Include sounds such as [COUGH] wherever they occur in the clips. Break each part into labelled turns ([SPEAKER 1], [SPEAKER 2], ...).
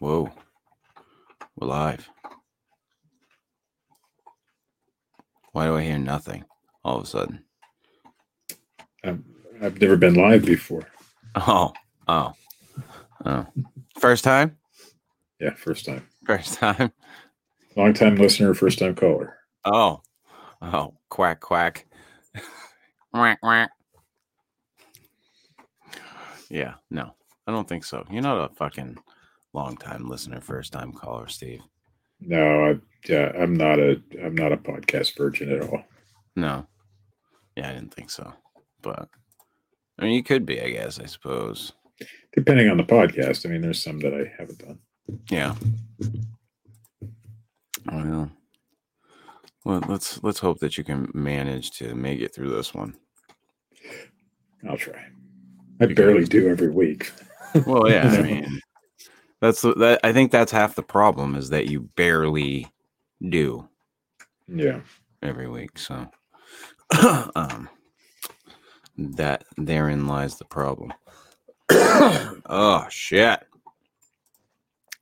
[SPEAKER 1] Whoa. We're live. Why do I hear nothing all of a sudden?
[SPEAKER 2] I've, I've never been live before.
[SPEAKER 1] Oh, oh, oh. First time?
[SPEAKER 2] Yeah, first time.
[SPEAKER 1] First time?
[SPEAKER 2] Long time listener, first time caller.
[SPEAKER 1] Oh, oh, quack, quack. quack, quack. Yeah, no, I don't think so. You're not a fucking long time listener, first time caller, Steve.
[SPEAKER 2] No, I, yeah, I'm not a I'm not a podcast virgin at all.
[SPEAKER 1] No. Yeah, I didn't think so. But I mean, you could be, I guess, I suppose.
[SPEAKER 2] Depending on the podcast. I mean, there's some that I haven't done.
[SPEAKER 1] Yeah. Well, well, let's let's hope that you can manage to make it through this one.
[SPEAKER 2] I'll try. I barely do every week.
[SPEAKER 1] Well, yeah, I [LAUGHS] mean, that's the- that. I think that's half the problem is that you barely do
[SPEAKER 2] Yeah.
[SPEAKER 1] every week. So, [COUGHS] um, that therein lies the problem. [COUGHS] oh shit!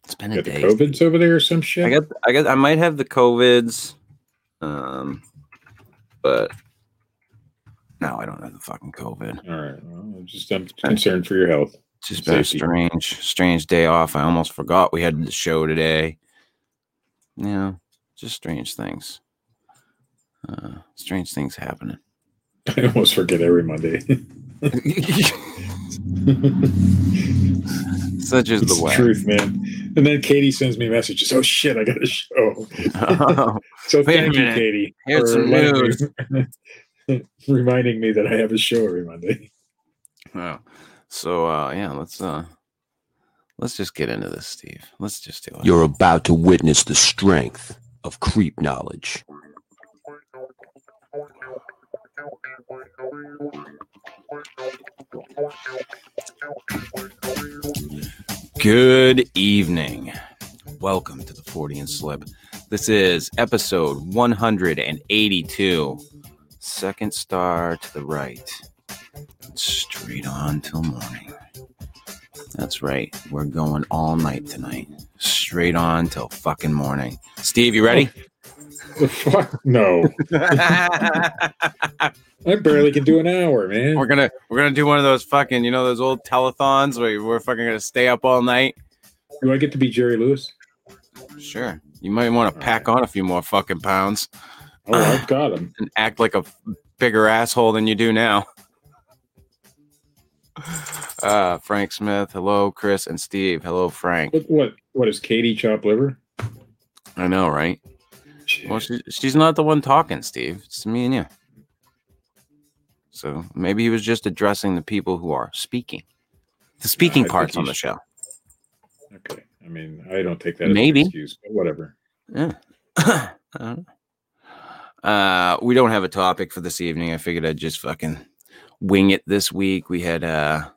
[SPEAKER 1] It's been a
[SPEAKER 2] Got the
[SPEAKER 1] day.
[SPEAKER 2] COVIDs over there or some shit?
[SPEAKER 1] I got, I got, I might have the COVIDs, um, but no, I don't have the fucking COVID.
[SPEAKER 2] all right. Well, I'm just I'm concerned for your health.
[SPEAKER 1] Just been a strange, strange day off. I almost forgot we had the show today. Yeah, just strange things. Uh, strange things happening. [LAUGHS]
[SPEAKER 2] I almost forget every Monday. [LAUGHS]
[SPEAKER 1] Such is
[SPEAKER 2] it's
[SPEAKER 1] the way.
[SPEAKER 2] truth, man. And then Katie sends me messages. Oh shit, I got [LAUGHS] a show. So thank you. Katie,
[SPEAKER 1] Here's
[SPEAKER 2] letting me- reminding me that I have a show every Monday.
[SPEAKER 1] Oh. So uh yeah, let's uh let's just get into this, Steve. Let's just do it.
[SPEAKER 3] You're about to witness the strength of creep knowledge.
[SPEAKER 1] Good evening. Welcome to the Fortean Slip. This is episode 182. Second star to the right. Straight on till morning. That's right. We're going all night tonight. Straight on till fucking morning. Steve, you ready?
[SPEAKER 2] The fuck? No. [LAUGHS] I barely can do an hour, man.
[SPEAKER 1] we're gonna we're gonna do one of those fucking you know those old telethons where we're fucking gonna stay up all night.
[SPEAKER 2] Do I get to be Jerry Lewis?
[SPEAKER 1] Sure. You might want to pack on a few more fucking pounds.
[SPEAKER 2] Oh, I've [SIGHS] got him.
[SPEAKER 1] and act like a bigger asshole than you do now. Uh, Frank Smith, hello, Chris and Steve, hello, Frank.
[SPEAKER 2] What? What? What is Katie chop liver?
[SPEAKER 1] I know, right?
[SPEAKER 2] Shit.
[SPEAKER 1] Well, she, she's not the one talking, Steve. It's me and you. So maybe he was just addressing the people who are speaking, the speaking parts on the show.
[SPEAKER 2] Okay. I mean, I don't take that as
[SPEAKER 1] Maybe.
[SPEAKER 2] an excuse, but whatever.
[SPEAKER 1] Yeah. [COUGHS] I don't know. uh, we don't have a topic for this evening. I figured I'd just fucking wing it this week. We had uh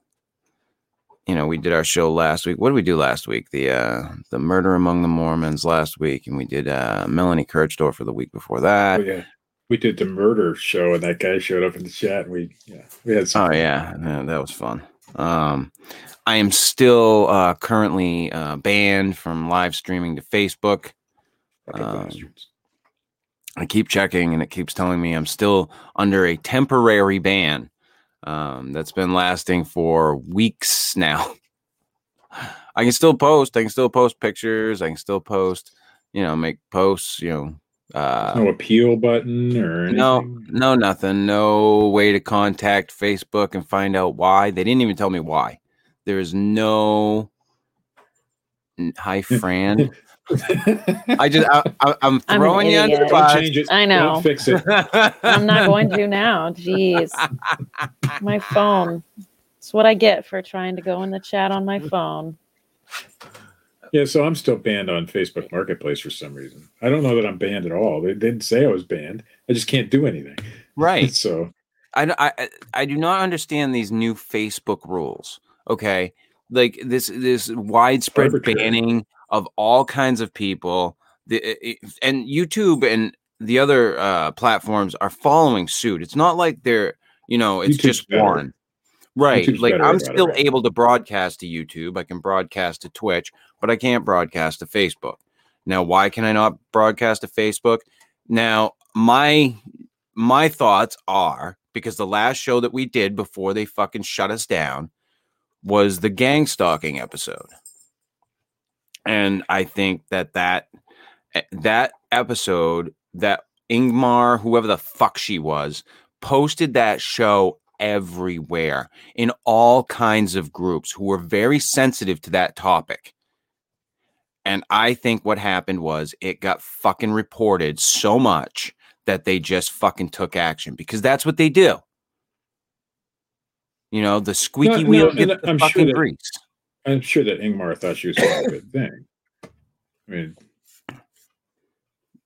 [SPEAKER 1] you know, we did our show last week. What did we do last week? The uh the murder among the Mormons last week, and we did uh Melanie for the week before
[SPEAKER 2] Oh
[SPEAKER 1] that.
[SPEAKER 2] yeah, we did the murder show, and that guy showed up in the chat, and we yeah we had some.
[SPEAKER 1] Oh yeah, yeah, that was fun. Um, I am still uh, currently uh, banned from live streaming to Facebook. um. I keep checking, and it keeps telling me I'm still under a temporary ban um, that's been lasting for weeks [LAUGHS] now. I can still post. I can still post pictures. I can still post. You know, make posts. You know. Uh,
[SPEAKER 2] no appeal button or anything.
[SPEAKER 1] no, no, nothing. No way to contact Facebook and find out why. They didn't even tell me why. There is no. Hi, [LAUGHS] Fran. I just, I, I, I'm
[SPEAKER 4] I'm
[SPEAKER 1] throwing you under the
[SPEAKER 4] idiot.
[SPEAKER 2] Don't
[SPEAKER 1] bus.
[SPEAKER 2] change it.
[SPEAKER 4] I know.
[SPEAKER 2] Don't fix it.
[SPEAKER 4] I'm not going to now. Jeez. My phone. It's what I get for trying to go in the chat on my phone.
[SPEAKER 2] Yeah, so I'm still banned on Facebook Marketplace for some reason. I don't know that I'm banned at all. They didn't say I was banned. I just can't do anything.
[SPEAKER 1] Right. [LAUGHS]
[SPEAKER 2] So
[SPEAKER 1] I, I I do not understand these new Facebook rules. Okay, like this this widespread
[SPEAKER 2] Arbitrary.
[SPEAKER 1] banning of all kinds of people. The and YouTube and the other uh, platforms are following suit. It's not like they're you know it's
[SPEAKER 2] YouTube's
[SPEAKER 1] just
[SPEAKER 2] better.
[SPEAKER 1] one. Right.
[SPEAKER 2] YouTube's
[SPEAKER 1] like I'm
[SPEAKER 2] about it,
[SPEAKER 1] still able to broadcast to YouTube. I can broadcast to Twitch, but I can't broadcast to Facebook. Now, why can I not broadcast to Facebook? Now, my my thoughts are because the last show that we did before they fucking shut us down was the gang stalking episode. And I think that that eh, that episode that Ingmar, whoever the fuck she was, posted that show everywhere in all kinds of groups who were very sensitive to that topic. And I think what happened was it got fucking reported so much that they just fucking took action because that's what they do. You know, the squeaky
[SPEAKER 2] no,
[SPEAKER 1] wheel
[SPEAKER 2] and
[SPEAKER 1] gets the
[SPEAKER 2] I'm sure
[SPEAKER 1] fucking
[SPEAKER 2] that-
[SPEAKER 1] grease.
[SPEAKER 2] I'm sure that Ingmar thought she was doing a good thing. I mean,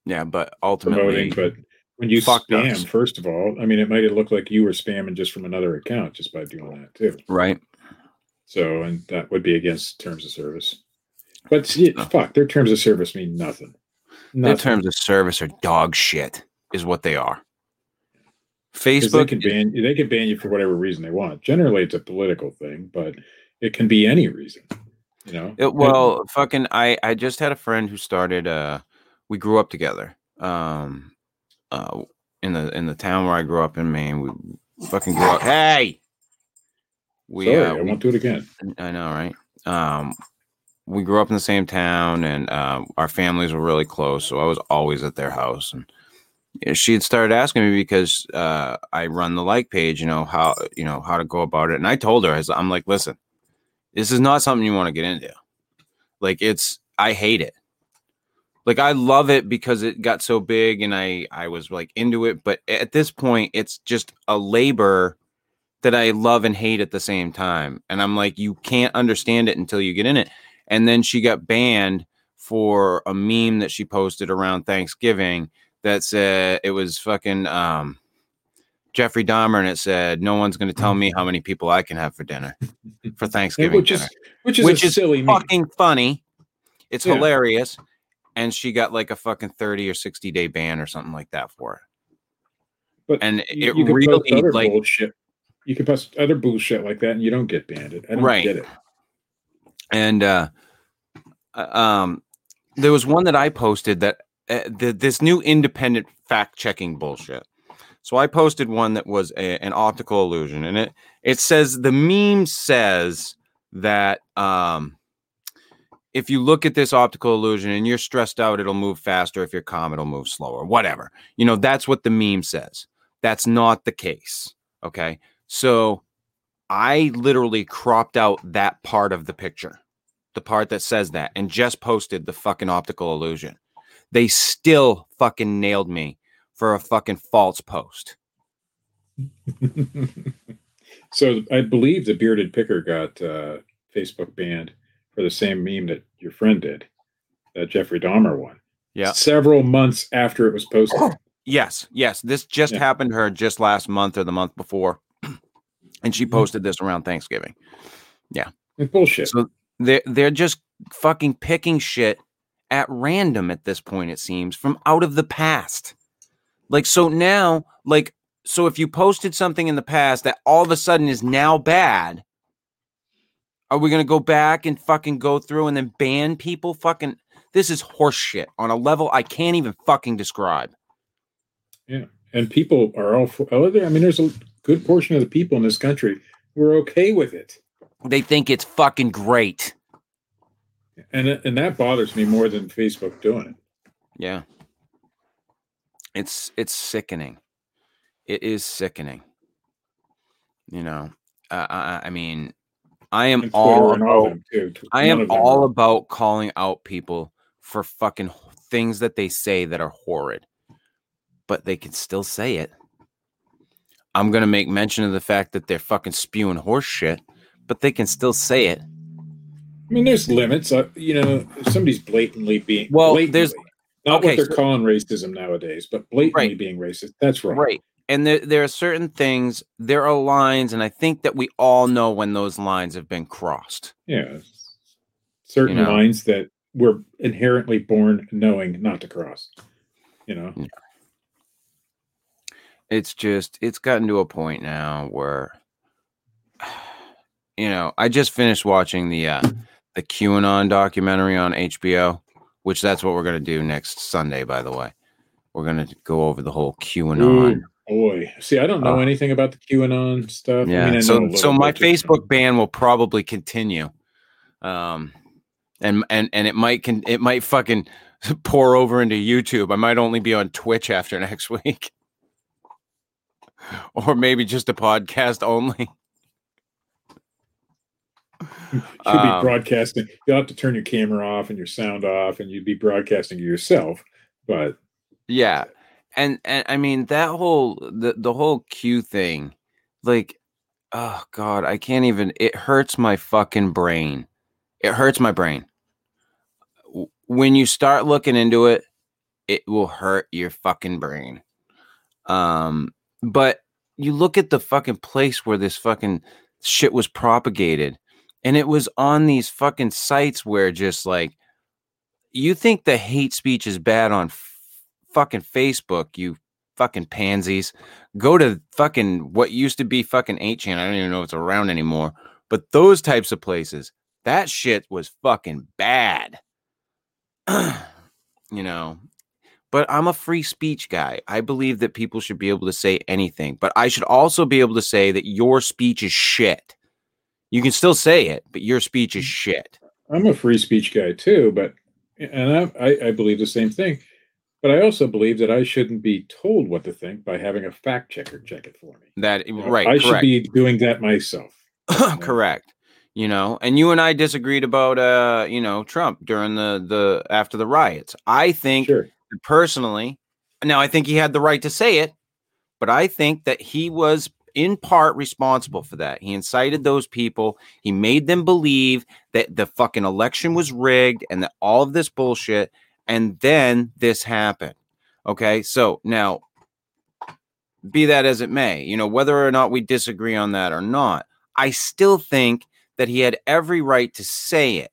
[SPEAKER 1] Yeah, but ultimately,
[SPEAKER 2] but when you spam,
[SPEAKER 1] us.
[SPEAKER 2] first of all, I mean, it might have looked like you were spamming just from another account just by doing that too.
[SPEAKER 1] right?
[SPEAKER 2] So, and that would be against terms of service. But see,
[SPEAKER 1] No.
[SPEAKER 2] fuck, their terms of service mean nothing.
[SPEAKER 1] Their terms of service are dog shit, is what they are.
[SPEAKER 2] 'Cause they
[SPEAKER 1] Facebook,
[SPEAKER 2] can ban they can ban you for whatever reason they want. Generally, it's a political thing, but it can be any reason. You know.
[SPEAKER 1] It, well, fucking, I I just had a friend who started. Uh, we grew up together. Um, uh, in the in the town where I grew up in Maine, we fucking grew up. Hey, we
[SPEAKER 2] Sorry,
[SPEAKER 1] uh,
[SPEAKER 2] I
[SPEAKER 1] we-
[SPEAKER 2] won't do it again.
[SPEAKER 1] I know, right? Um, we grew up in the same town, and uh, our families were really close. So I was always at their house, and she had started asking me because uh, I run the like page. You know how you know how to go about it, and I told her, I was- I'm like, listen, this is not something you want to get into. Like, it's I hate it. Like I love it because it got so big, and I I was like into it. But at this point, it's just a labor that I love and hate at the same time. And I'm like, you can't understand it until you get in it. And then she got banned for a meme that she posted around Thanksgiving that said it was fucking um, Jeffrey Dahmer, and it said, "No one's going to tell me how many people I can have for dinner [LAUGHS] for Thanksgiving
[SPEAKER 2] which
[SPEAKER 1] dinner."
[SPEAKER 2] is which is
[SPEAKER 1] Which is
[SPEAKER 2] silly meme.
[SPEAKER 1] fucking funny. It's
[SPEAKER 2] Yeah.
[SPEAKER 1] hilarious. And she got like a fucking 30 or 60 day ban or something like that for it.
[SPEAKER 2] But
[SPEAKER 1] And it
[SPEAKER 2] you
[SPEAKER 1] really like
[SPEAKER 2] bullshit. You can post other bullshit like that, and you don't get banned. I don't
[SPEAKER 1] Right.
[SPEAKER 2] get it.
[SPEAKER 1] and uh uh, um there was one that i posted that uh, the, this new independent fact checking bullshit so i posted one that was a, an optical illusion and it it says the meme says that um if you look at this optical illusion and you're stressed out it'll move faster. If you're calm it'll move slower. Whatever. You know that's what the meme says. That's not the case. Okay? So I literally cropped out that part of the picture, the part that says that, and just posted the fucking optical illusion. They still fucking nailed me for a fucking false post. [LAUGHS]
[SPEAKER 2] so I believe the bearded picker got uh, Facebook banned for the same meme that your friend did, that Jeffrey Dahmer one.
[SPEAKER 1] Yeah.
[SPEAKER 2] Several months after it was posted.
[SPEAKER 1] Yes, yes. This just
[SPEAKER 2] Yeah.
[SPEAKER 1] happened to her just last month or the month before. [CLEARS THROAT] And she posted this around Thanksgiving.
[SPEAKER 2] It's bullshit.
[SPEAKER 1] So they're they're just fucking picking shit at random at this point, it seems, from out of the past. Like so now, like so if you posted something in the past that all of a sudden is now bad, are we gonna go back and fucking go through and then ban people? Fucking this is horseshit on a level I can't even fucking describe. Yeah.
[SPEAKER 2] And people are all for, oh, I mean, there's a good portion of the people in this country who are okay with it.
[SPEAKER 1] They think it's fucking great.
[SPEAKER 2] And, and that bothers me more than Facebook doing it.
[SPEAKER 1] Yeah. It's it's sickening. It is sickening. You know, uh, I, I mean, I am all about,
[SPEAKER 2] too.
[SPEAKER 1] I am all
[SPEAKER 2] are-
[SPEAKER 1] about calling out people for fucking things that they say that are horrid, but they can still say it. I'm gonna make mention of the fact that they're fucking spewing horse shit, but they can still say it.
[SPEAKER 2] I mean, there's limits. Uh, you know, if somebody's blatantly being
[SPEAKER 1] Well,
[SPEAKER 2] blatantly,
[SPEAKER 1] there's-
[SPEAKER 2] not
[SPEAKER 1] okay,
[SPEAKER 2] what they're
[SPEAKER 1] so-
[SPEAKER 2] calling racism nowadays, but blatantly
[SPEAKER 1] Right.
[SPEAKER 2] being racist. That's wrong.
[SPEAKER 1] Right. And there, there are certain things, there are lines, and I think that we all know when those lines have been crossed.
[SPEAKER 2] Yeah. Certain
[SPEAKER 1] You know?
[SPEAKER 2] lines that we're inherently born knowing not to cross. You know,
[SPEAKER 1] It's just, it's gotten to a point now where [SIGHS] you know, I just finished watching the uh the QAnon documentary on HBO, which that's what we're gonna do next Sunday, by the way. We're gonna go over the whole QAnon.
[SPEAKER 2] Ooh, boy, see, I don't know
[SPEAKER 1] Uh,
[SPEAKER 2] anything about the QAnon stuff. I
[SPEAKER 1] Yeah.
[SPEAKER 2] mean, I know a
[SPEAKER 1] so so my Facebook ban will probably continue. Um and and and it might can it might fucking [LAUGHS] pour over into YouTube. I might only be on Twitch after [LAUGHS] next week. Or maybe just a podcast only.
[SPEAKER 2] You'd be
[SPEAKER 1] Um,
[SPEAKER 2] broadcasting. You'll have to turn your camera off and your sound off, and you'd be broadcasting to yourself. But
[SPEAKER 1] Yeah. And and I mean that whole the the whole Q thing, like, oh god, I can't even it hurts my fucking brain. It hurts my brain. When you start looking into it, it will hurt your fucking brain. Um, but you look at the fucking place where this fucking shit was propagated, and it was on these fucking sites where just like you think the hate speech is bad on f- fucking Facebook, you fucking pansies. Go to fucking what used to be fucking 8chan. I don't even know if it's around anymore. But those types of places, that shit was fucking bad. [CLEARS THROAT] you know. But I'm a free speech guy. I believe that people should be able to say anything, but I should also be able to say that your speech is shit. You can still say it, but your speech is shit.
[SPEAKER 2] I'm a free speech guy too. But and I, I, I believe the same thing. But I also believe that I shouldn't be told what to think by having a fact checker check it for me.
[SPEAKER 1] That
[SPEAKER 2] You know,
[SPEAKER 1] right,
[SPEAKER 2] I
[SPEAKER 1] correct.
[SPEAKER 2] should be doing that myself. [LAUGHS]
[SPEAKER 1] correct you know and you and i disagreed about uh you know trump during the the after the riots i think
[SPEAKER 2] Sure.
[SPEAKER 1] personally now i think he had the right to say it but i think that he was in part responsible for that he incited those people he made them believe that the fucking election was rigged and that all of this bullshit and then this happened okay so now be that as it may you know whether or not we disagree on that or not I still think that he had every right to say it.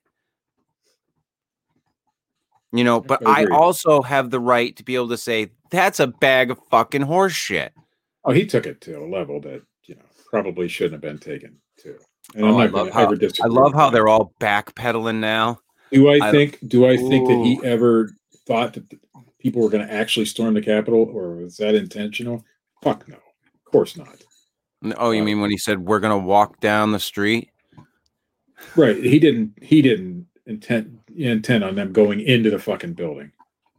[SPEAKER 1] You know, but
[SPEAKER 2] I
[SPEAKER 1] I also have the right to be able to say that's a bag of fucking horse shit.
[SPEAKER 2] Oh, he took it to a level that you know probably shouldn't have been taken to. And
[SPEAKER 1] Oh, I
[SPEAKER 2] I'm not
[SPEAKER 1] love
[SPEAKER 2] going
[SPEAKER 1] how-
[SPEAKER 2] to
[SPEAKER 1] I love how they're all backpedaling now.
[SPEAKER 2] Do I
[SPEAKER 1] I-
[SPEAKER 2] think? Do I think that he ever thought that people were going to actually storm the Capitol, or was that intentional? Fuck no. Of course not.
[SPEAKER 1] Oh, you
[SPEAKER 2] Uh,
[SPEAKER 1] mean when he said we're gonna walk down the street?
[SPEAKER 2] Right. He didn't. He didn't intent intend on them going into the fucking building.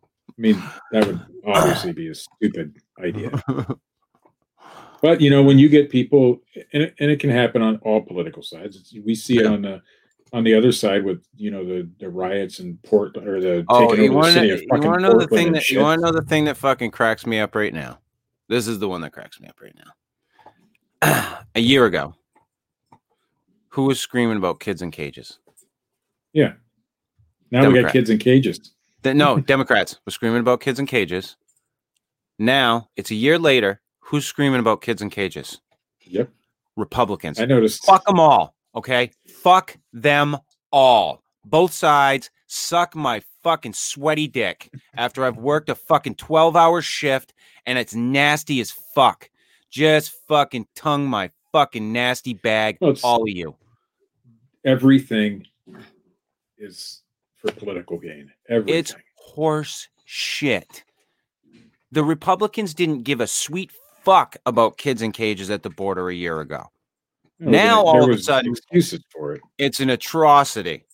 [SPEAKER 2] I mean, that would [SIGHS] obviously be a stupid idea. [LAUGHS] But you know, when you get people, and it, and it can happen on all political sides. It's, we see it on the on the other side with you know the the riots in Port or the
[SPEAKER 1] Oh,
[SPEAKER 2] taking
[SPEAKER 1] you
[SPEAKER 2] over the
[SPEAKER 1] want
[SPEAKER 2] city
[SPEAKER 1] to
[SPEAKER 2] of
[SPEAKER 1] you want to know the thing that you want to know the thing that fucking cracks me up right now. This is the one that cracks me up right now. [CLEARS THROAT] a year ago, who was screaming about kids in cages?
[SPEAKER 2] Yeah. Now we got kids in cages.
[SPEAKER 1] Th- no, [LAUGHS] Democrats were screaming about kids in cages. Now it's a year later. Who's screaming about kids in cages?
[SPEAKER 2] Yep.
[SPEAKER 1] Republicans.
[SPEAKER 2] I noticed.
[SPEAKER 1] Fuck them all. Okay. Fuck them all. Both sides suck my fucking sweaty dick after I've worked a fucking 12 hour shift and it's nasty as fuck. Just fucking tongue my fucking nasty bag,
[SPEAKER 2] Well,
[SPEAKER 1] all of you.
[SPEAKER 2] Everything is for political gain. Everything.
[SPEAKER 1] It's horse shit. The Republicans didn't give a sweet fuck about kids in cages at the border a year ago.
[SPEAKER 2] No,
[SPEAKER 1] now all of a sudden-
[SPEAKER 2] excuses for it.
[SPEAKER 1] It's an atrocity.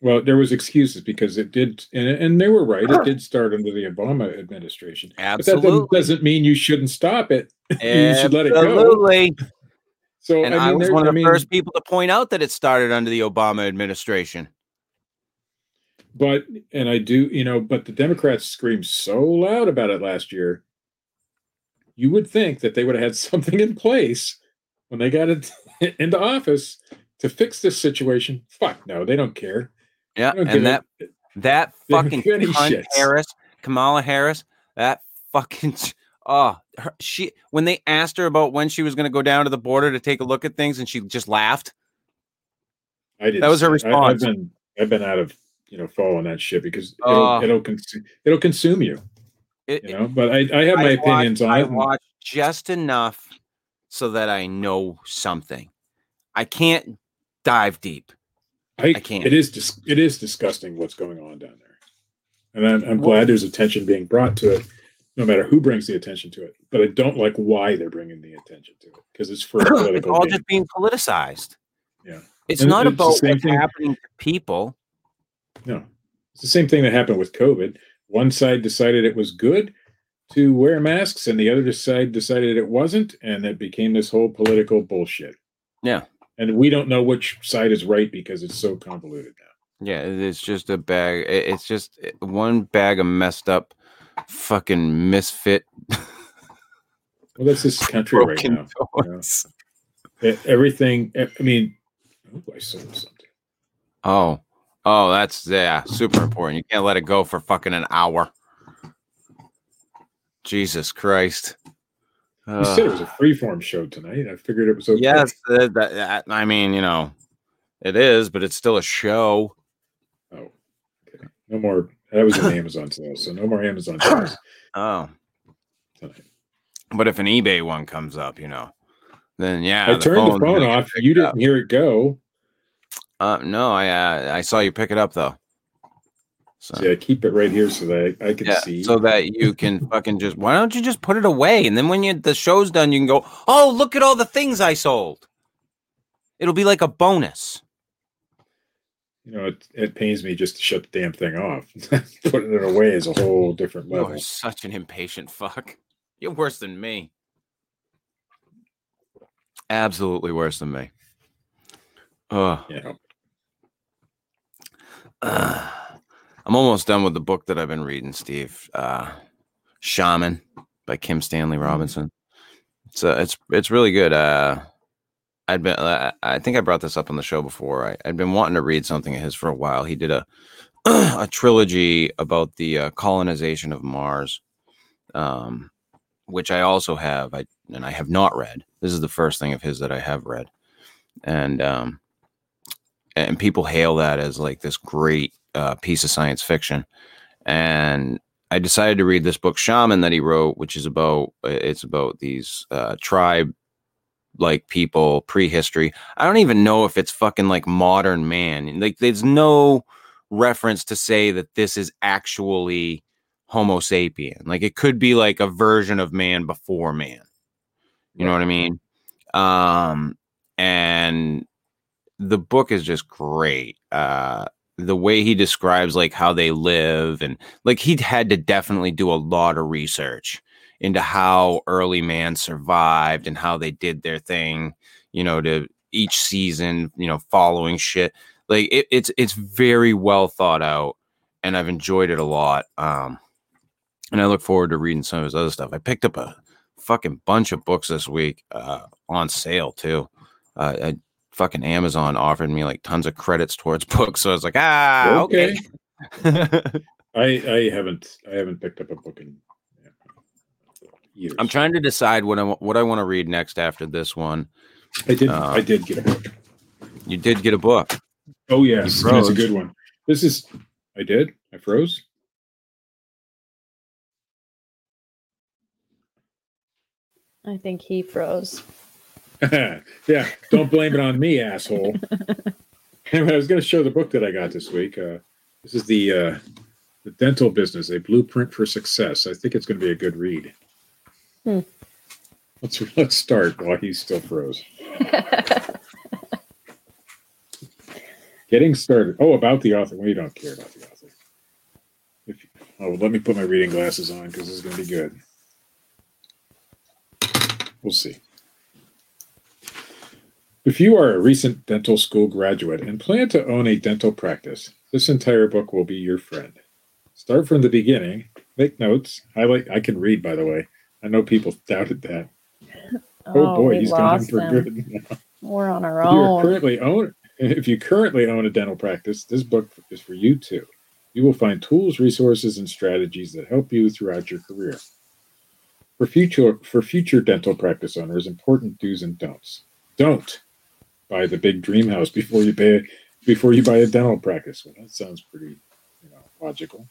[SPEAKER 2] Well, there was excuses because it did, and, and they were right. It did start under the Obama administration. But that doesn't,
[SPEAKER 1] Absolutely.
[SPEAKER 2] mean you shouldn't stop it. [LAUGHS] You should let it go.
[SPEAKER 1] Absolutely.
[SPEAKER 2] So
[SPEAKER 1] And
[SPEAKER 2] I
[SPEAKER 1] I, was one of
[SPEAKER 2] I
[SPEAKER 1] the
[SPEAKER 2] mean,
[SPEAKER 1] first people to point out that it started under the Obama administration.
[SPEAKER 2] but and I do, you know, but the Democrats screamed so loud about it last year. You would think that they would have had [LAUGHS] something in place when they got it [LAUGHS] into office to fix this situation. Fuck no, they don't care.
[SPEAKER 1] Yeah,
[SPEAKER 2] don't
[SPEAKER 1] and that that [LAUGHS] fucking cunt. Harris, Kamala Harris, that fucking oh, her, she when they asked her about when she was going to go down to the border to take a look at things, and she just laughed.
[SPEAKER 2] I didn't.
[SPEAKER 1] That was her
[SPEAKER 2] it. I, I've
[SPEAKER 1] response.
[SPEAKER 2] been I've been out of you know following that shit because it'll it'll, consume, it'll consume you.
[SPEAKER 1] It,
[SPEAKER 2] You know, but I, I have my
[SPEAKER 1] I
[SPEAKER 2] opinions
[SPEAKER 1] watched,
[SPEAKER 2] on
[SPEAKER 1] I
[SPEAKER 2] it. and-
[SPEAKER 1] watched just enough so that I know something. I can't dive deep.
[SPEAKER 2] I,
[SPEAKER 1] I can't.
[SPEAKER 2] It is dis- it is disgusting what's going on down there, and I'm, I'm glad there's attention being brought to it, no matter who brings the attention to it. But I don't like why they're bringing the attention to it because it's for a [COUGHS]
[SPEAKER 1] it's all
[SPEAKER 2] gain.
[SPEAKER 1] just being politicized.
[SPEAKER 2] Yeah.
[SPEAKER 1] It's
[SPEAKER 2] And
[SPEAKER 1] not
[SPEAKER 2] it's
[SPEAKER 1] about what's
[SPEAKER 2] thing-
[SPEAKER 1] happening to people.
[SPEAKER 2] No, it's the same thing that happened with COVID. One side decided it was good to wear masks, and the other side decided it wasn't, and it became this whole political bullshit.
[SPEAKER 1] Yeah.
[SPEAKER 2] And we don't know which side is right because it's so convoluted now.
[SPEAKER 1] Yeah, it's just a bag. It's just one bag of messed up fucking misfit
[SPEAKER 2] Well, that's this country right now.
[SPEAKER 1] toys.
[SPEAKER 2] E- Everything. i mean, oh, I sold something.
[SPEAKER 1] Oh, oh, that's yeah, super important. You can't let it go for fucking an hour. Jesus Christ.
[SPEAKER 2] You said it was a freeform show tonight. I figured it was okay.
[SPEAKER 1] yes, uh, that, that- I mean, you know, it is, but it's still a show.
[SPEAKER 2] Oh, okay. No more. That was an [LAUGHS] Amazon sale, so no more Amazon sales [CLEARS THROAT]
[SPEAKER 1] Oh,
[SPEAKER 2] tonight.
[SPEAKER 1] but if an eBay one comes up, you know, then yeah,
[SPEAKER 2] I turned the
[SPEAKER 1] phone's
[SPEAKER 2] phone
[SPEAKER 1] gonna get
[SPEAKER 2] off. You didn't hear it go.
[SPEAKER 1] Uh, no, I uh, I saw you pick it up though. So
[SPEAKER 2] Yeah, keep it right here so that I, I can
[SPEAKER 1] yeah,
[SPEAKER 2] see.
[SPEAKER 1] so that you can [LAUGHS] fucking just why don't you just put it away and then when you the show's done you can go oh look at all the things I sold. It'll be like a bonus.
[SPEAKER 2] you know, it, it pains me just to shut the damn thing off. [LAUGHS] Putting it away is a whole different level.
[SPEAKER 1] You're such an impatient fuck. You're worse than me. Absolutely worse than me. Oh,
[SPEAKER 2] Yeah. [SIGHS]
[SPEAKER 1] I'm almost done with the book that I've been reading, Steve. Uh, Shaman by Kim Stanley Robinson. It's uh, it's it's really good. Uh, I'd been uh, I think I brought this up on the show before. I, I'd been wanting to read something of his for a while. He did a [CLEARS THROAT] a trilogy about the uh, colonization of Mars, um, which I also have. I and I have not read. This is the first thing of his that I have read, and um, and people hail that as like this great uh, piece of science fiction. And I decided to read this book, Shaman, that he wrote, which is about it's about these uh, tribe like people prehistory. I don't even know if it's fucking like modern man. Like there's no reference to say that this is actually Homo sapien. Like it could be like a version of man before man. You know what I mean? Um, and the book is just great. Uh, the way he describes like how they live and like he'd had to definitely do a lot of research into how early man survived and how they did their thing, you know, to each season, you know, following shit. Like it, it's it's very well thought out, and I've enjoyed it a lot. Um, and I look forward to reading some of his other stuff. I picked up a fucking bunch of books this week uh, on sale too. Uh, I, fucking Amazon offered me like tons of credits towards [LAUGHS] books, so I was like, ah, okay. [LAUGHS]
[SPEAKER 2] I I haven't I haven't picked up a book in years.
[SPEAKER 1] I'm trying to decide what I what I want to read next after this one.
[SPEAKER 2] I did
[SPEAKER 1] uh,
[SPEAKER 2] I did get a book.
[SPEAKER 1] You did get a book.
[SPEAKER 2] Oh yes, that's a good one. This is I did. I froze.
[SPEAKER 4] I think he froze. [LAUGHS]
[SPEAKER 2] yeah, don't blame it on me, asshole. [LAUGHS] anyway, I was going to show the book that I got this week. Uh, this is the uh, the dental business, a blueprint for success. I think it's going to be a good read.
[SPEAKER 4] Hmm.
[SPEAKER 2] Let's let's start while he's still froze. [LAUGHS] Getting started. Oh, about the author. Well, you don't care about the author. If, oh, let me put my reading glasses on because this is going to be good. We'll see. If you are a recent dental school graduate and plan to own a dental practice, this entire book will be your friend. Start from the beginning, make notes, highlight. I can read, by the way. I know people [LAUGHS] doubted that. [LAUGHS] Oh, oh, boy,
[SPEAKER 4] we
[SPEAKER 2] he's gone for
[SPEAKER 4] him. [LAUGHS]
[SPEAKER 2] good.
[SPEAKER 4] We're on our
[SPEAKER 2] If you
[SPEAKER 4] own.
[SPEAKER 2] currently own if you currently own a dental practice, this book is for you too. You will find tools, resources, and strategies that help you throughout your career. For future for future dental practice owners, important do's and don'ts. Don't buy the big dream house before you pay before you buy a dental practice. Well, that sounds pretty, you know, logical.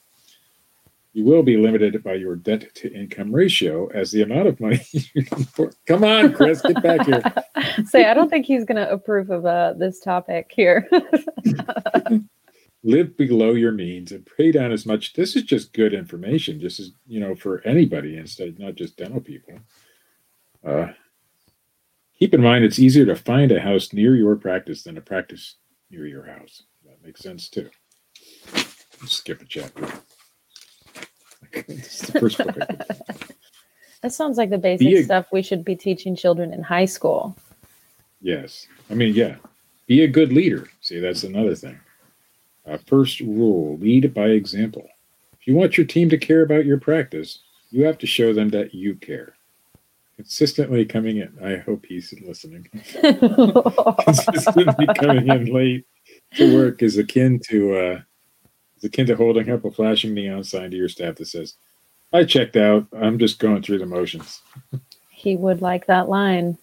[SPEAKER 2] You will be limited by your debt to income ratio as the amount of money [LAUGHS] you can afford. Come on, Chris, get back here. [LAUGHS]
[SPEAKER 4] Say, I don't think he's going to approve of uh, this topic here. [LAUGHS]
[SPEAKER 2] Live below your means and pay down as much. This is just good information, just as you know, for anybody instead, not just dental people. Uh, keep in mind, it's easier to find a house near your practice than a practice near your house. That makes sense too. Let's skip a chapter. [LAUGHS] This is the first book [LAUGHS]
[SPEAKER 4] that sounds like the basic
[SPEAKER 2] a-
[SPEAKER 4] stuff we should be teaching children in high school.
[SPEAKER 2] Yes. I mean, yeah. Be a good leader. See, that's another thing. Uh, first rule lead by example. If you want your team to care about your practice, you have to show them that you care. Consistently coming in. I hope he's listening. [LAUGHS] [LAUGHS] Consistently coming in late to work is akin to uh, is akin to holding up a flashing neon sign to your staff that says, "I checked out. I'm just going through the motions."
[SPEAKER 4] he would like that line.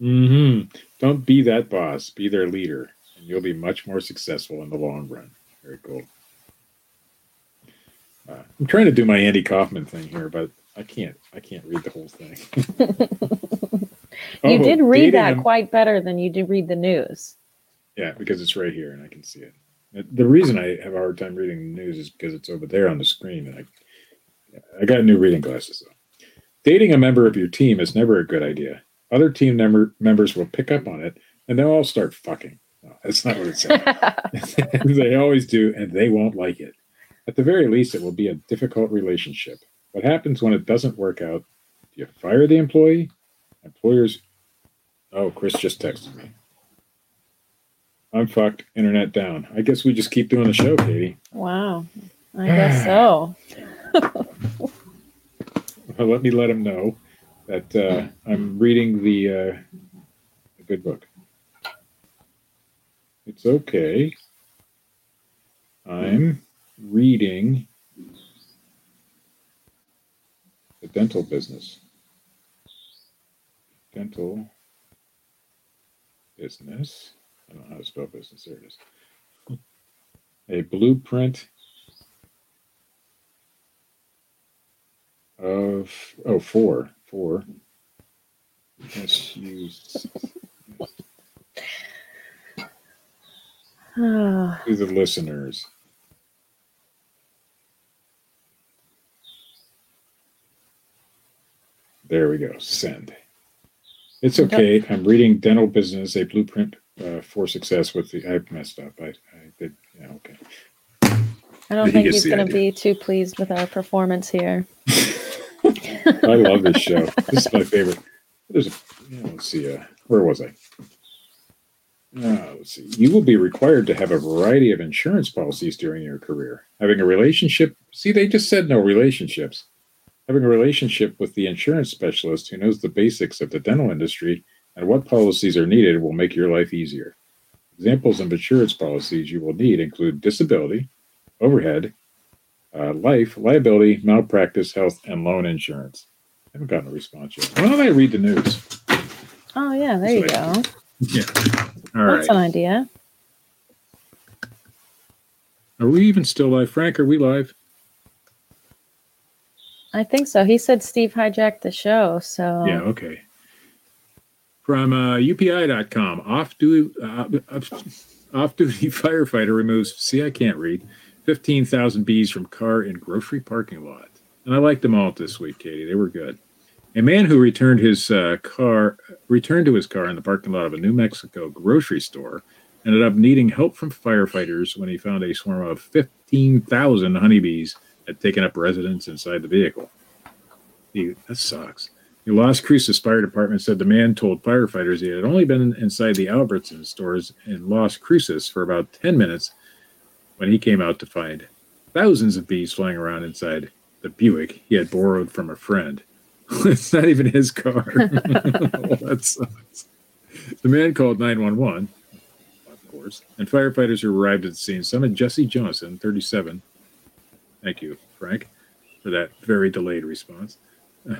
[SPEAKER 2] hmm Don't be that boss. Be their leader, and you'll be much more successful in the long run. Very cool. Uh, I'm trying to do my Andy Kaufman thing here, but I can't. I can't read the whole thing. [LAUGHS]
[SPEAKER 4] you
[SPEAKER 2] Oh,
[SPEAKER 4] did read that
[SPEAKER 2] a-
[SPEAKER 4] quite better than you did read the news.
[SPEAKER 2] Yeah, because it's right here and I can see it. The reason I have a hard time reading the news is because it's over there on the screen, and I, I got new reading glasses though. Dating a member of your team is never a good idea. Other team member members will pick up on it, and they'll all start fucking. No, that's not what it said. [LAUGHS] [LAUGHS] they always do, and they won't like it. At the very least, it will be a difficult relationship. What happens when it doesn't work out? Do you fire the employee? Employers. Oh, Chris just texted me. I'm fucked. Internet down. I guess we just keep doing the show, Katie.
[SPEAKER 4] wow. I guess so. [LAUGHS]
[SPEAKER 2] Well, let me let him know that uh, I'm reading the, uh, the good book. It's okay. I'm reading the dental business. Dental business. I don't know how to spell business. There it is. A blueprint of oh four four. Let's use [SIGHS] to the listeners. There we go. Send. It's okay. I'm reading Dental Business, a blueprint uh, for success with the. I messed up. I, I did. Yeah, okay.
[SPEAKER 4] I don't
[SPEAKER 2] He
[SPEAKER 4] think he's going to be too pleased with our performance here. [LAUGHS]
[SPEAKER 2] I love this show. This is my favorite. There's a, let's see, uh, where was I? Uh, let's see. You will be required to have a variety of insurance policies during your career. Having a relationship, see, they just said no relationships. Having a relationship with the insurance specialist who knows the basics of the dental industry and what policies are needed will make your life easier. Examples of insurance policies you will need include disability, overhead, uh, life, liability, malpractice, health, and loan insurance. I haven't gotten a response yet. Why don't I read the news?
[SPEAKER 4] Oh, yeah, there you go.
[SPEAKER 2] Yeah. All right.
[SPEAKER 4] That's an idea.
[SPEAKER 2] Are we even still live? Frank, are we live?
[SPEAKER 4] I think so. He said Steve hijacked the show. So
[SPEAKER 2] Yeah, okay. From uh, UPI.com, off duty, uh, off duty [LAUGHS] firefighter removes, see, I can't read, 15,000 bees from car in grocery parking lot. And I liked them all this week, Katie. They were good. A man who returned his uh, car returned to his car in the parking lot of a New Mexico grocery store ended up needing help from firefighters when he found a swarm of 15,000 honeybees had taken up residence inside the vehicle. He, that sucks. The Las Cruces Fire Department said the man told firefighters he had only been inside the Albertson stores in Las Cruces for about 10 minutes when he came out to find thousands of bees flying around inside the Buick he had borrowed from a friend. [LAUGHS] it's not even his car. [LAUGHS] that sucks. The man called 911, of course, and firefighters who arrived at the scene summoned Jesse Johnson, 37. Thank you, Frank, for that very delayed response. Uh,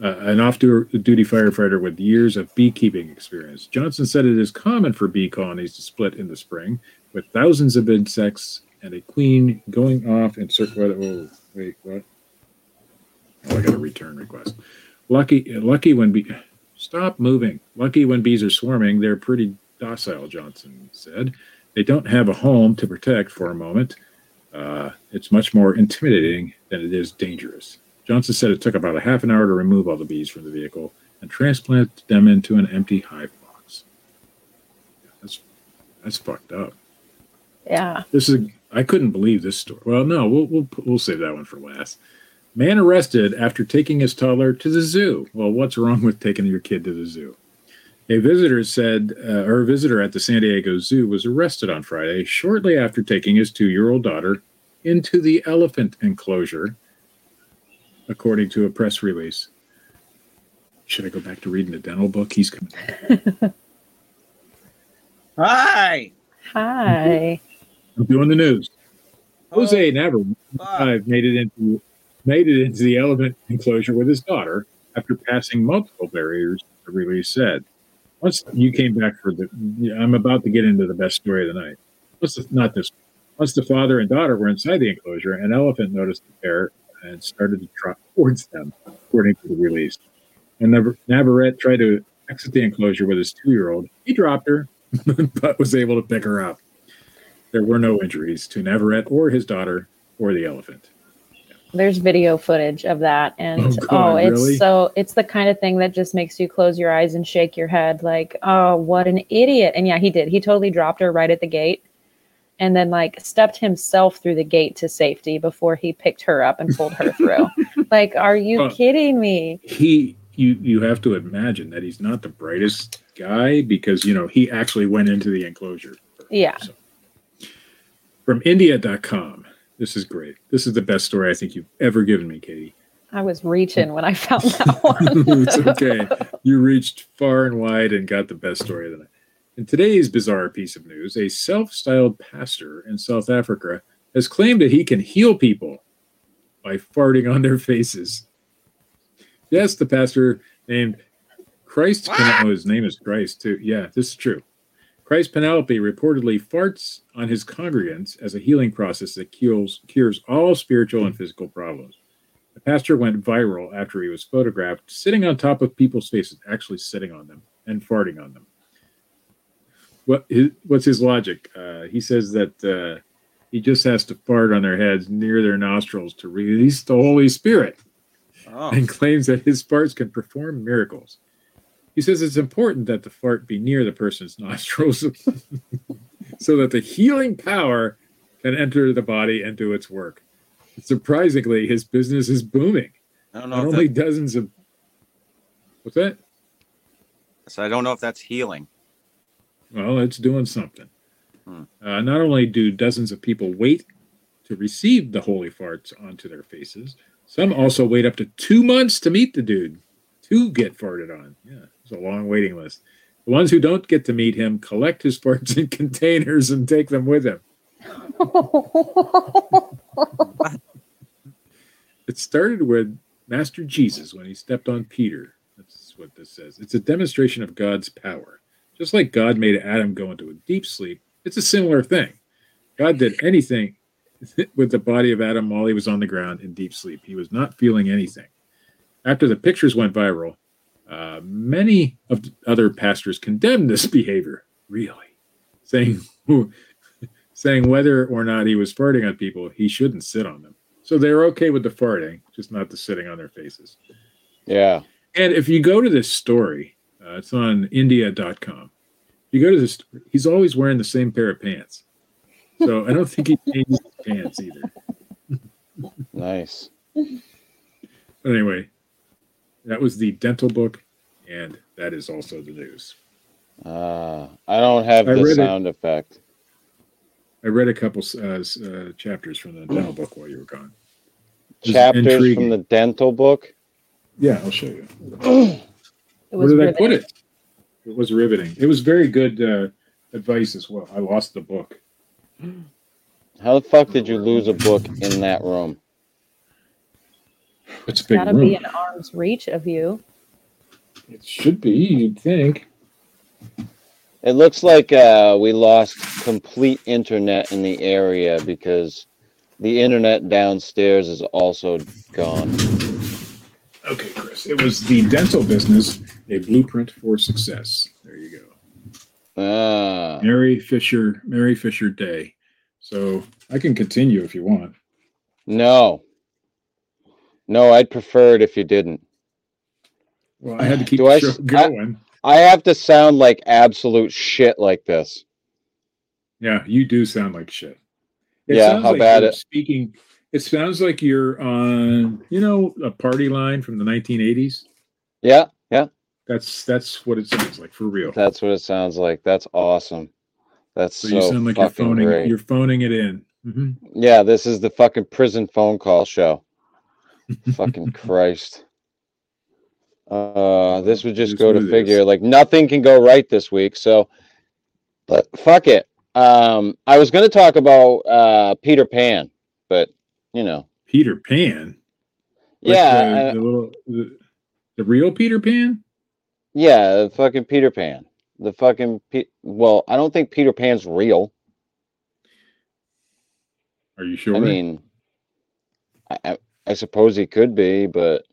[SPEAKER 2] an off duty firefighter with years of beekeeping experience. Johnson said it is common for bee colonies to split in the spring, with thousands of insects and a queen going off in circle. Oh, Wait, what? Oh, I got a return request. Lucky, lucky when bee. Stop moving. Lucky when bees are swarming, they're pretty docile. Johnson said. They don't have a home to protect for a moment. Uh, it's much more intimidating than it is dangerous. Johnson said it took about a half an hour to remove all the bees from the vehicle and transplant them into an empty hive box. That's that's fucked up.
[SPEAKER 4] Yeah.
[SPEAKER 2] This is I couldn't believe this story. Well, no, we'll we'll we'll save that one for last. Man arrested after taking his toddler to the zoo. Well, what's wrong with taking your kid to the zoo? A visitor said, uh, or a visitor at the San Diego Zoo was arrested on Friday shortly after taking his two-year-old daughter into the elephant enclosure, according to a press release. Should I go back to reading the dental book? He's coming. [LAUGHS]
[SPEAKER 1] Hi.
[SPEAKER 4] Hi.
[SPEAKER 2] I'm doing the news. Jose Navarro
[SPEAKER 1] Fuck.
[SPEAKER 2] uh, made it into made it into the elephant enclosure with his daughter after passing multiple barriers. The release said. Once you came back for the, I'm about to get into the best story of the night. Once the, not this. Once the father and daughter were inside the enclosure, an elephant noticed the pair and started to trot towards them, according to the release. And Nav- Navarrete tried to exit the enclosure with his two-year-old. He dropped her, [LAUGHS] but was able to pick her up. There were no injuries to Navarrete or his daughter or the elephant.
[SPEAKER 4] There's video footage of that, and
[SPEAKER 2] Oh,
[SPEAKER 4] oh, it's
[SPEAKER 2] really?
[SPEAKER 4] so it's the kind of thing that just makes you close your eyes and shake your head, like, oh, what an idiot! And yeah, he did. He totally dropped her right at the gate, and then like stepped himself through the gate to safety before he picked her up and pulled her through. [LAUGHS] like, are you
[SPEAKER 2] Oh.
[SPEAKER 4] kidding me?
[SPEAKER 2] He, you, you have to imagine that he's not the brightest guy because you know he actually went into the enclosure.
[SPEAKER 4] Yeah.
[SPEAKER 2] So, from India.com. This is great. This is the best story I think you've ever given me, Katie.
[SPEAKER 4] I was reaching when I found that [LAUGHS] one.
[SPEAKER 2] it's okay. You reached far and wide and got the best story of the night. In today's bizarre piece of news, a self styled pastor in South Africa has claimed that he can heal people by farting on their faces. Yes, the pastor named Christ, oh, his name is Christ too. Yeah, this is true. Christ Penelope reportedly farts on his congregants as a healing process that cures, cures all spiritual and physical problems. The pastor went viral after he was photographed sitting on top of people's faces, actually sitting on them and farting on them. What his, what's his logic? Uh, he says that uh, he just has to fart on their heads near their nostrils to release the Holy Spirit
[SPEAKER 1] Oh.
[SPEAKER 2] and claims that his farts can perform miracles. He says it's important that the fart be near the person's nostrils [LAUGHS] so that the healing power can enter the body and do its work. Surprisingly, his business is booming.
[SPEAKER 1] I don't know.
[SPEAKER 2] Not only
[SPEAKER 1] that,
[SPEAKER 2] dozens of what's that?
[SPEAKER 1] so I don't know if that's healing.
[SPEAKER 2] Well, it's doing something.
[SPEAKER 1] Hmm.
[SPEAKER 2] Uh, not only do dozens of people wait to receive the holy farts onto their faces, some also wait up to two months to meet the dude to get farted on. Yeah, it's a long waiting list. The ones who don't get to meet him collect his parts in [LAUGHS] containers and take them with him. [LAUGHS] It started with Master Jesus when he stepped on Peter. That's what this says. It's a demonstration of God's power. Just like God made Adam go into a deep sleep, it's a similar thing. God did anything [LAUGHS] with the body of Adam while he was on the ground in deep sleep. He was not feeling anything. After the pictures went viral, uh, many of the other pastors condemned this behavior, really, saying, [LAUGHS] saying whether or not he was farting on people, he shouldn't sit on them. So they're okay with the farting, just not the sitting on their faces.
[SPEAKER 5] Yeah.
[SPEAKER 2] And if you go to this story, uh, it's on India.com. If you go to this, he's always wearing the same pair of pants. So I don't think he changes his pants either. [LAUGHS]
[SPEAKER 5] Nice.
[SPEAKER 2] But anyway, that was the dental book, and that is also the news.
[SPEAKER 5] Uh, I don't have
[SPEAKER 2] I
[SPEAKER 5] the
[SPEAKER 2] read it.
[SPEAKER 5] sound effect.
[SPEAKER 2] I read a couple uh, uh, chapters from the dental book while you were gone.
[SPEAKER 5] Chapters
[SPEAKER 2] intriguing.
[SPEAKER 5] from the dental book.
[SPEAKER 2] Yeah, I'll show you.
[SPEAKER 4] It [CLEARS THROAT]
[SPEAKER 2] Where
[SPEAKER 4] was
[SPEAKER 2] did I put it? It was riveting. It was very good uh, advice as well. I lost the book.
[SPEAKER 5] How the fuck did you lose a book in that room?
[SPEAKER 2] It's a big
[SPEAKER 4] Gotta
[SPEAKER 2] room.
[SPEAKER 4] be in arm's reach of you.
[SPEAKER 2] It should be, you'd think.
[SPEAKER 5] It looks like uh, we lost complete internet in the area because
[SPEAKER 1] The internet downstairs is also gone.
[SPEAKER 2] Okay, Chris. It was the dental business, a blueprint for success. There you go.
[SPEAKER 1] Ah,
[SPEAKER 2] Mary Fisher, Mary Fisher Day. So I can continue if you want.
[SPEAKER 1] no. No, I'd prefer it if you didn't.
[SPEAKER 2] Well, I had to keep
[SPEAKER 1] Do I
[SPEAKER 2] going.
[SPEAKER 1] I have to sound like absolute shit like this.
[SPEAKER 2] yeah, you do sound like shit. It
[SPEAKER 1] Yeah, how
[SPEAKER 2] like
[SPEAKER 1] bad it-
[SPEAKER 2] Speaking, it sounds like you're on, you know, a party line from the 1980s.
[SPEAKER 1] Yeah, yeah,
[SPEAKER 2] That's that's what it sounds like for real.
[SPEAKER 1] that's what it sounds like. That's awesome. That's
[SPEAKER 2] So
[SPEAKER 1] so,
[SPEAKER 2] you sound like you're phoning
[SPEAKER 1] great.
[SPEAKER 2] you're phoning it in. hmm
[SPEAKER 1] Yeah, this is the fucking prison phone call show. Fucking Christ. Uh, this would just go to
[SPEAKER 2] it is.
[SPEAKER 1] figure. Like nothing can go right this week. So, but fuck it. Um, I was going to talk about uh Peter Pan, but you know,
[SPEAKER 2] Peter Pan. Like
[SPEAKER 1] yeah,
[SPEAKER 2] the, the little the, the real Peter Pan.
[SPEAKER 1] yeah, the fucking Peter Pan. The fucking Pe- well, I don't think Peter Pan's real.
[SPEAKER 2] Are you sure?
[SPEAKER 1] I mean, I, I suppose he could be, but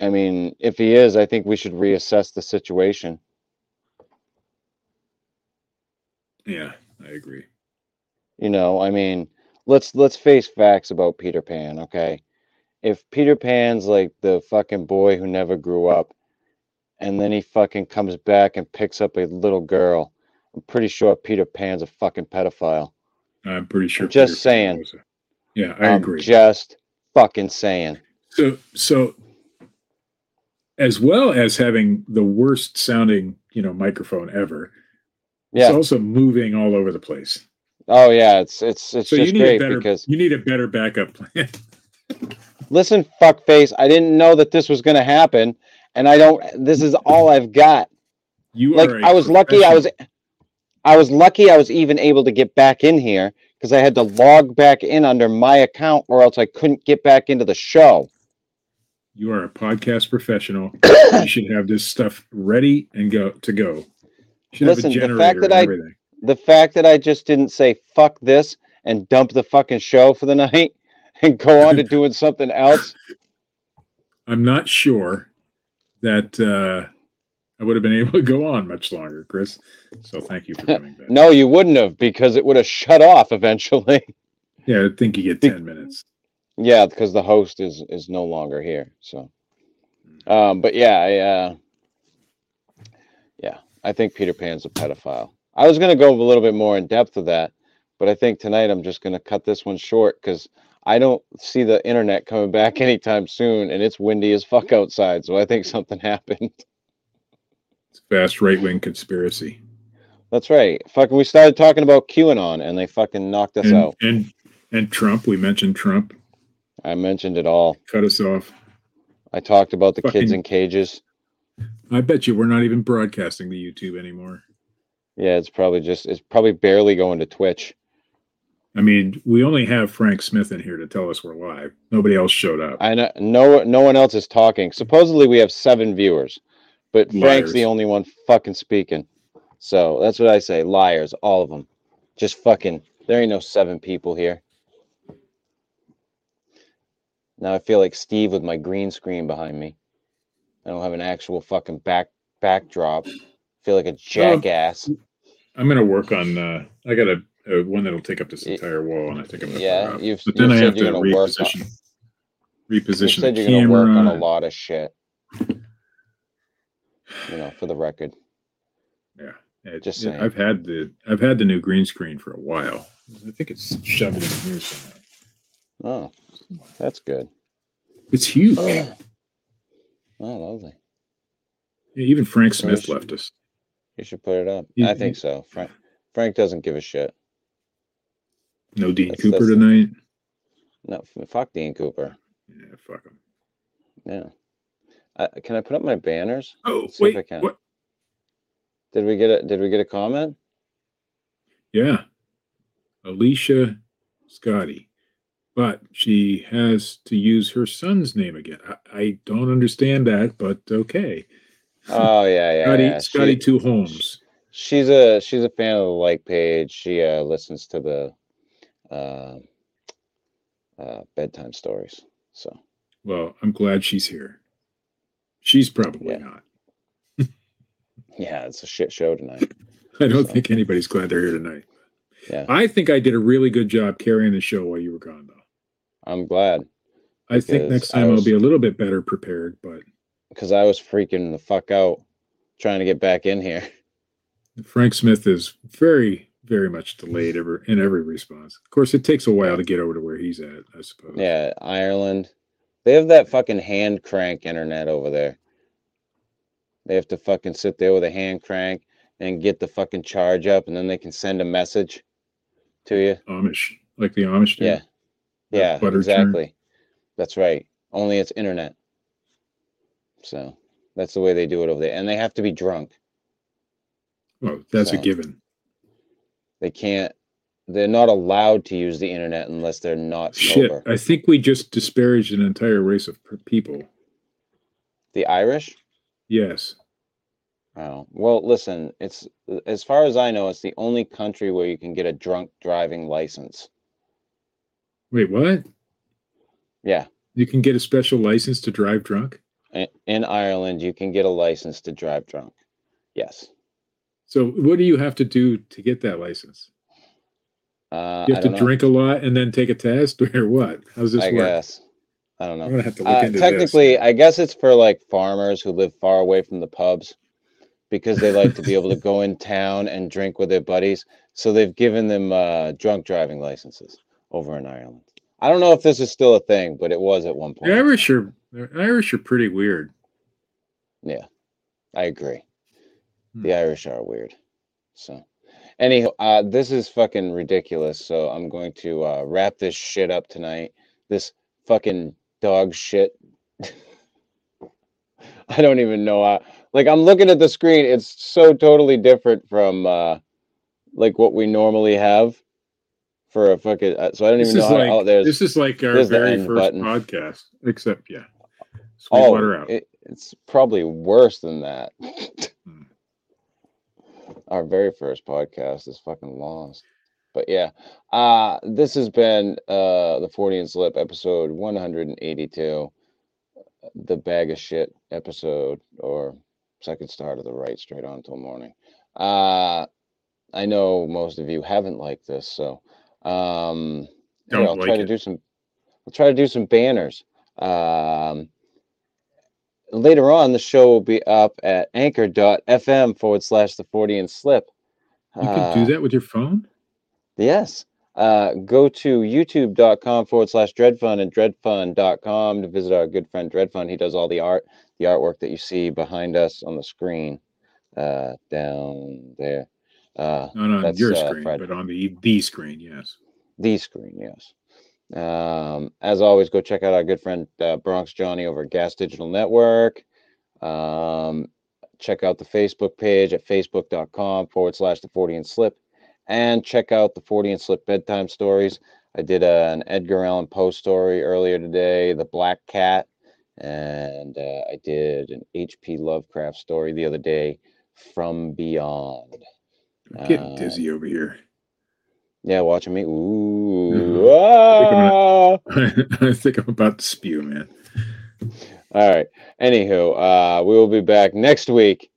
[SPEAKER 1] I mean, if he is, I think we should reassess the situation.
[SPEAKER 2] yeah, I agree.
[SPEAKER 1] You know, I mean, let's let's face facts about Peter Pan, okay? If Peter Pan's like the fucking boy who never grew up, and then he fucking comes back and picks up a little girl, I'm pretty sure Peter Pan's a fucking pedophile.
[SPEAKER 2] I'm pretty sure.
[SPEAKER 1] I'm just
[SPEAKER 2] Peter Pan
[SPEAKER 1] saying.
[SPEAKER 2] was a- yeah, I
[SPEAKER 1] I'm
[SPEAKER 2] agree.
[SPEAKER 1] just fucking saying.
[SPEAKER 2] So, so as well as having the worst sounding, you know, microphone ever,
[SPEAKER 1] Yeah.
[SPEAKER 2] it's also moving all over the place.
[SPEAKER 1] oh yeah, it's it's it's
[SPEAKER 2] So you
[SPEAKER 1] just
[SPEAKER 2] need a
[SPEAKER 1] great
[SPEAKER 2] better,
[SPEAKER 1] because
[SPEAKER 2] you need a better backup plan. [LAUGHS]
[SPEAKER 1] listen, fuckface, I didn't know that this was gonna happen, and I don't. This is all I've got.
[SPEAKER 2] You
[SPEAKER 1] like I was lucky I was. I was lucky I was even able to get back in here because I had to log back in under my account or else I couldn't get back into the show.
[SPEAKER 2] You are a podcast professional. [COUGHS] you should have this stuff ready and go to go. You should
[SPEAKER 1] Listen,
[SPEAKER 2] have
[SPEAKER 1] the fact that
[SPEAKER 2] and
[SPEAKER 1] I-
[SPEAKER 2] everything.
[SPEAKER 1] The fact that I just didn't say fuck this and dump the fucking show for the [LAUGHS] night and go on to [LAUGHS] doing something else.
[SPEAKER 2] I'm not sure that uh, I would have been able to go on much longer, Chris. So thank you for [LAUGHS] coming back.
[SPEAKER 1] No, you wouldn't have because it would have shut off eventually.
[SPEAKER 2] Yeah, I think you get 10 minutes.
[SPEAKER 1] yeah, because the host is is no longer here. So um but yeah, I uh yeah, I think Peter Pan's a pedophile. I was gonna go a little bit more in depth of that, but I think tonight I'm just gonna cut this one short because I don't see the internet coming back [LAUGHS] anytime soon and it's windy as fuck outside, so I think something happened.
[SPEAKER 2] It's fast right wing conspiracy.
[SPEAKER 1] That's right. Fucking we started talking about QAnon and they fucking knocked us
[SPEAKER 2] And,
[SPEAKER 1] out.
[SPEAKER 2] and and Trump, we mentioned Trump,
[SPEAKER 1] I mentioned it all.
[SPEAKER 2] cut us off.
[SPEAKER 1] I talked about the kids in cages.
[SPEAKER 2] I bet you we're not even broadcasting the YouTube anymore.
[SPEAKER 1] Yeah, it's probably just it's probably barely going to Twitch.
[SPEAKER 2] I mean, we only have Frank Smith in here to tell us we're live. Nobody else showed up.
[SPEAKER 1] I know no no one else is talking. Supposedly we have seven viewers, but Frank's the only one fucking speaking. So that's what I say. Liars, all of them. Just fucking. There ain't no seven people here. Now I feel like Steve with my green screen behind me. I don't have an actual fucking back backdrop. feel like a jackass.
[SPEAKER 2] I'm gonna work on. uh I got a, a one that'll take up this entire wall, and I think I'm gonna.
[SPEAKER 1] yeah,
[SPEAKER 2] put it up.
[SPEAKER 1] you've-
[SPEAKER 2] but then
[SPEAKER 1] you've
[SPEAKER 2] I have to
[SPEAKER 1] you're gonna work on-
[SPEAKER 2] reposition.
[SPEAKER 1] You said
[SPEAKER 2] the
[SPEAKER 1] you're gonna work on a lot of shit. You know, for the record.
[SPEAKER 2] Yeah, it-
[SPEAKER 1] Just saying.
[SPEAKER 2] I've had the I've had the new green screen for a while. I think it's shoved in here somewhere.
[SPEAKER 1] Oh, that's good.
[SPEAKER 2] It's huge.
[SPEAKER 1] Oh, oh lovely.
[SPEAKER 2] Yeah, even Frank Smith
[SPEAKER 1] Gosh.
[SPEAKER 2] left us.
[SPEAKER 1] You should put it up.
[SPEAKER 2] You-
[SPEAKER 1] I think so. Frank Frank doesn't give a shit.
[SPEAKER 2] No Dean
[SPEAKER 1] That's-
[SPEAKER 2] Cooper
[SPEAKER 1] that's-
[SPEAKER 2] tonight.
[SPEAKER 1] No, fuck Dean Cooper.
[SPEAKER 2] Yeah, fuck him.
[SPEAKER 1] Yeah. Uh, can I put up my banners?
[SPEAKER 2] Oh
[SPEAKER 1] Let's
[SPEAKER 2] wait, what?
[SPEAKER 1] Did we get a Did we get a comment?
[SPEAKER 2] Yeah, Alicia Scotty, but she has to use her son's name again. I, I don't understand that, but okay.
[SPEAKER 1] Oh yeah, yeah.
[SPEAKER 2] Scotty,
[SPEAKER 1] yeah.
[SPEAKER 2] Scotty
[SPEAKER 1] She-
[SPEAKER 2] Two Holmes.
[SPEAKER 1] she's a she's a fan of the like page. She uh listens to the uh uh, bedtime stories. So
[SPEAKER 2] Well, I'm glad she's here. She's probably
[SPEAKER 1] Yeah.
[SPEAKER 2] not.
[SPEAKER 1] yeah, it's a shit show tonight. [LAUGHS]
[SPEAKER 2] I don't
[SPEAKER 1] So-
[SPEAKER 2] think anybody's glad they're here tonight.
[SPEAKER 1] Yeah,
[SPEAKER 2] I think I did a really good job carrying the show while you were gone, though.
[SPEAKER 1] I'm glad
[SPEAKER 2] I think next time
[SPEAKER 1] was-
[SPEAKER 2] I'll be a little bit better prepared, but
[SPEAKER 1] because I was freaking the fuck out trying to get back in here. [LAUGHS]
[SPEAKER 2] Frank Smith is very, very much delayed ever in every response. Of course, it takes a while to get over to where he's at, I suppose.
[SPEAKER 1] Yeah, Ireland. They have that fucking hand crank internet over there. They have to fucking sit there with a hand crank and get the fucking charge up, and then they can send a message to you.
[SPEAKER 2] Amish, like the Amish. do.
[SPEAKER 1] Yeah. Yeah,
[SPEAKER 2] churn.
[SPEAKER 1] exactly. That's right. Only it's internet. So that's the way they do it over there. And they have to be drunk.
[SPEAKER 2] Well, that's a given.
[SPEAKER 1] They can't, they're not allowed to use the internet unless they're not
[SPEAKER 2] Shit,
[SPEAKER 1] sober.
[SPEAKER 2] I think we just disparaged an entire race of people.
[SPEAKER 1] The Irish?
[SPEAKER 2] Yes.
[SPEAKER 1] Oh, well, listen, it's as far as I know, it's the only country where you can get a drunk driving license.
[SPEAKER 2] Wait, what?
[SPEAKER 1] Yeah.
[SPEAKER 2] You can get a special license to drive drunk?
[SPEAKER 1] In Ireland, you can get a license to drive drunk. Yes.
[SPEAKER 2] So, what do you have to do to get that license?
[SPEAKER 1] Uh,
[SPEAKER 2] You have to
[SPEAKER 1] know.
[SPEAKER 2] drink a lot and then take a test, [LAUGHS] or what? How's this
[SPEAKER 1] I
[SPEAKER 2] work?
[SPEAKER 1] guess. I don't know.
[SPEAKER 2] I'm gonna have to look
[SPEAKER 1] Uh,
[SPEAKER 2] into
[SPEAKER 1] technically,
[SPEAKER 2] this.
[SPEAKER 1] I guess it's for like farmers who live far away from the pubs because they like to be able to go in town and drink with their buddies. So they've given them uh, drunk driving licenses over in Ireland. I don't know if this is still a thing, but it was at one
[SPEAKER 2] The
[SPEAKER 1] point.
[SPEAKER 2] Irish are the Irish are pretty weird.
[SPEAKER 1] Yeah, I agree.
[SPEAKER 2] Hmm.
[SPEAKER 1] The Irish are weird. So, anyhow, uh, this is fucking ridiculous. So I'm going to uh, wrap this shit up tonight. This fucking dog shit. [LAUGHS] I don't even know. How, like I'm looking at the screen. It's so totally different from uh, like what we normally have for a fucking. Uh, so I don't
[SPEAKER 2] This
[SPEAKER 1] even know
[SPEAKER 2] is
[SPEAKER 1] how. oh, there's
[SPEAKER 2] this is like our very first
[SPEAKER 1] button.
[SPEAKER 2] podcast, except yeah,
[SPEAKER 1] oh,
[SPEAKER 2] Sweetwater out.
[SPEAKER 1] it, it's probably worse than that. [LAUGHS] Our very first podcast is fucking lost. But yeah, uh this has been uh the Fortean Slip episode 182 the bag of shit episode or second star to the right straight on till morning. Uh I know most of you haven't liked this, so um I'll try
[SPEAKER 2] like
[SPEAKER 1] to do some I'll try to do some banners. Um later on the show will be up at anchor.fm forward slash the Fortean Slip.
[SPEAKER 2] You can
[SPEAKER 1] Uh,
[SPEAKER 2] do that with your phone.
[SPEAKER 1] Yes. Uh, go to youtube.com forward slash dreadfund and dreadfund.com to visit our good friend Dreadfund. He does all the art, the artwork that you see behind us on the screen uh, down there. Uh,
[SPEAKER 2] Not on your
[SPEAKER 1] uh,
[SPEAKER 2] screen,
[SPEAKER 1] Fred.
[SPEAKER 2] but on the the screen. Yes.
[SPEAKER 1] the screen, yes. Um, as always, go check out our good friend uh, Bronx Johnny over Gas Digital Network. Um, check out the Facebook page at facebook.com forward slash the Fortean Slip. And check out the Fortean Slip bedtime stories. I did uh, an Edgar Allan Poe story earlier today, The Black Cat. And uh, I did an H.P. Lovecraft story the other day, From Beyond.
[SPEAKER 2] I'm getting dizzy over here.
[SPEAKER 1] Yeah, watching me. Ooh.
[SPEAKER 2] Mhm.
[SPEAKER 1] ah! [LAUGHS]
[SPEAKER 2] I think I'm about to spew, man.
[SPEAKER 1] All right. Anywho, uh, we will be back next week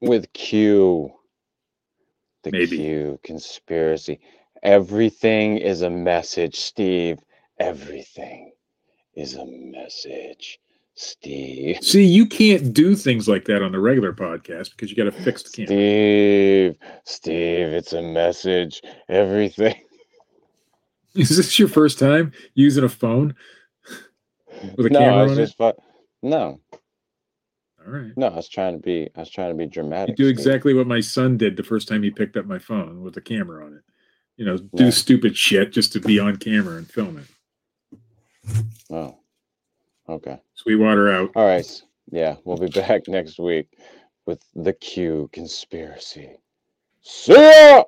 [SPEAKER 1] with Q. The
[SPEAKER 2] Maybe.
[SPEAKER 1] Q conspiracy. Everything is a message, Steve. Everything is a message, Steve.
[SPEAKER 2] See, you can't do things like that on the regular podcast because you got a fixed camera.
[SPEAKER 1] Steve, Steve, it's a message. Everything. [LAUGHS]
[SPEAKER 2] Is this your first time using a phone with a
[SPEAKER 1] no,
[SPEAKER 2] camera on
[SPEAKER 1] just fu- no.
[SPEAKER 2] All right.
[SPEAKER 1] no. I was trying to be. I was trying to be
[SPEAKER 2] You
[SPEAKER 1] dramatic.
[SPEAKER 2] do
[SPEAKER 1] Steve.
[SPEAKER 2] exactly what my son did the first time he picked up my phone with a camera on it. You know, do
[SPEAKER 1] Yeah.
[SPEAKER 2] stupid shit just to be on camera and film it.
[SPEAKER 1] Oh, okay.
[SPEAKER 2] Sweetwater out.
[SPEAKER 1] All right. Yeah, we'll be [LAUGHS] back next week with the Q conspiracy. See ya!